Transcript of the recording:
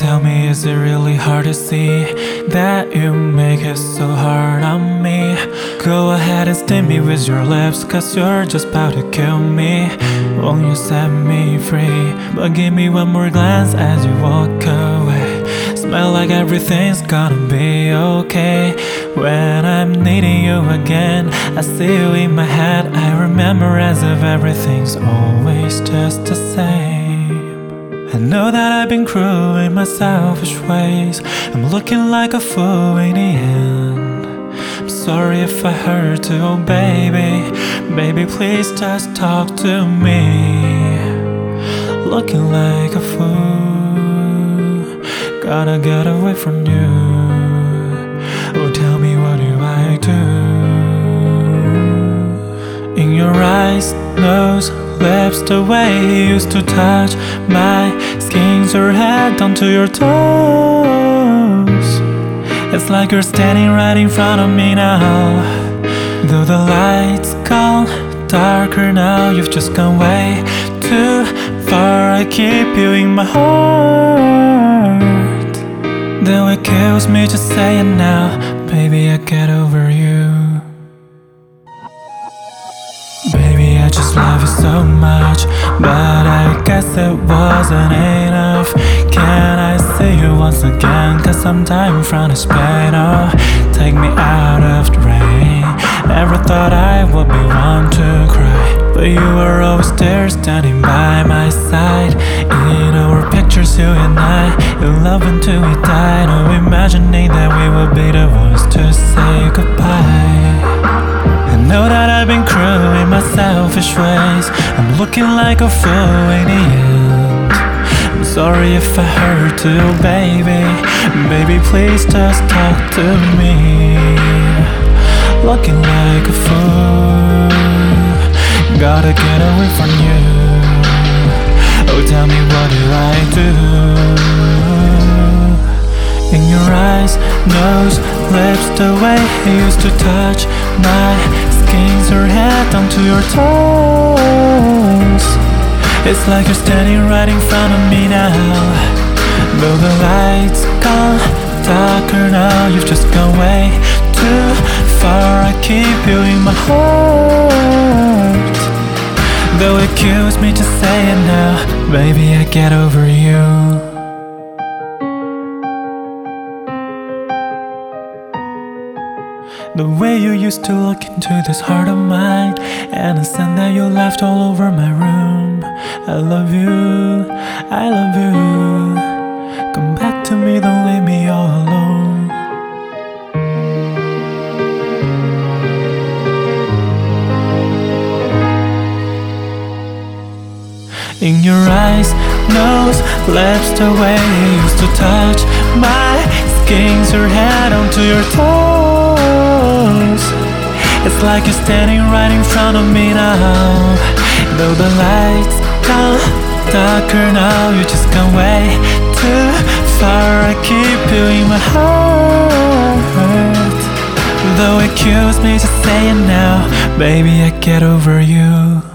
Tell me, is it really hard to see that you make it so hard on me? Go ahead and sting me with your lips, cause you're just about to kill me. Won't you set me free? But give me one more glance as you walk away. Smell like everything's gonna be okay. When I'm needing you again, I see you in my head. I remember as if everything's always just the same. I know that I've been cruel in my selfish ways. I'm looking like a fool in the end. I'm sorry if I hurt you, oh baby. Baby, please just talk to me. Looking like a fool. Gotta get away from you. Oh, tell me what do I do? In your eyes, nose, lips, the way you used to touch my skin, your head down to your toes. It's like you're standing right in front of me now. Though the lights gone darker now, you've just gone way too far. I keep you in my heart. Though it kills me just saying now, baby, I get over you. So much, but I guess it wasn't enough. Can I see you once again? Cause I'm dying from this pain. Oh, take me out of the rain. Never thought I would be one to cry, but you were always there, standing by my side. In our pictures, you and I, in love until we died. Oh, imagining that we would be the ones to say goodbye. I know that I've been cruel selfish ways. I'm looking like a fool in the end. I'm sorry if I hurt you, baby. Baby, please just talk to me. Looking like a fool. Gotta get away from you. Oh, tell me what do I do? In your eyes, nose, lips, the way you used to touch my skin, your head down to your toes. It's like you're standing right in front of me now. Though the lights gone darker now, you've just gone way too far. I keep you in my heart. Though it kills me to say it now, baby, I get over you. The way you used to look into this heart of mine, and the scent that you left all over my room. I love you, I love you. Come back to me, don't leave me all alone. In your eyes, nose, lips, the way you used to touch my skin, your head onto your toes. It's like you're standing right in front of me now. Though the lights gone darker now, you just can't wait too far. I keep you in my heart. Though it kills me to say it now, baby, I get over you.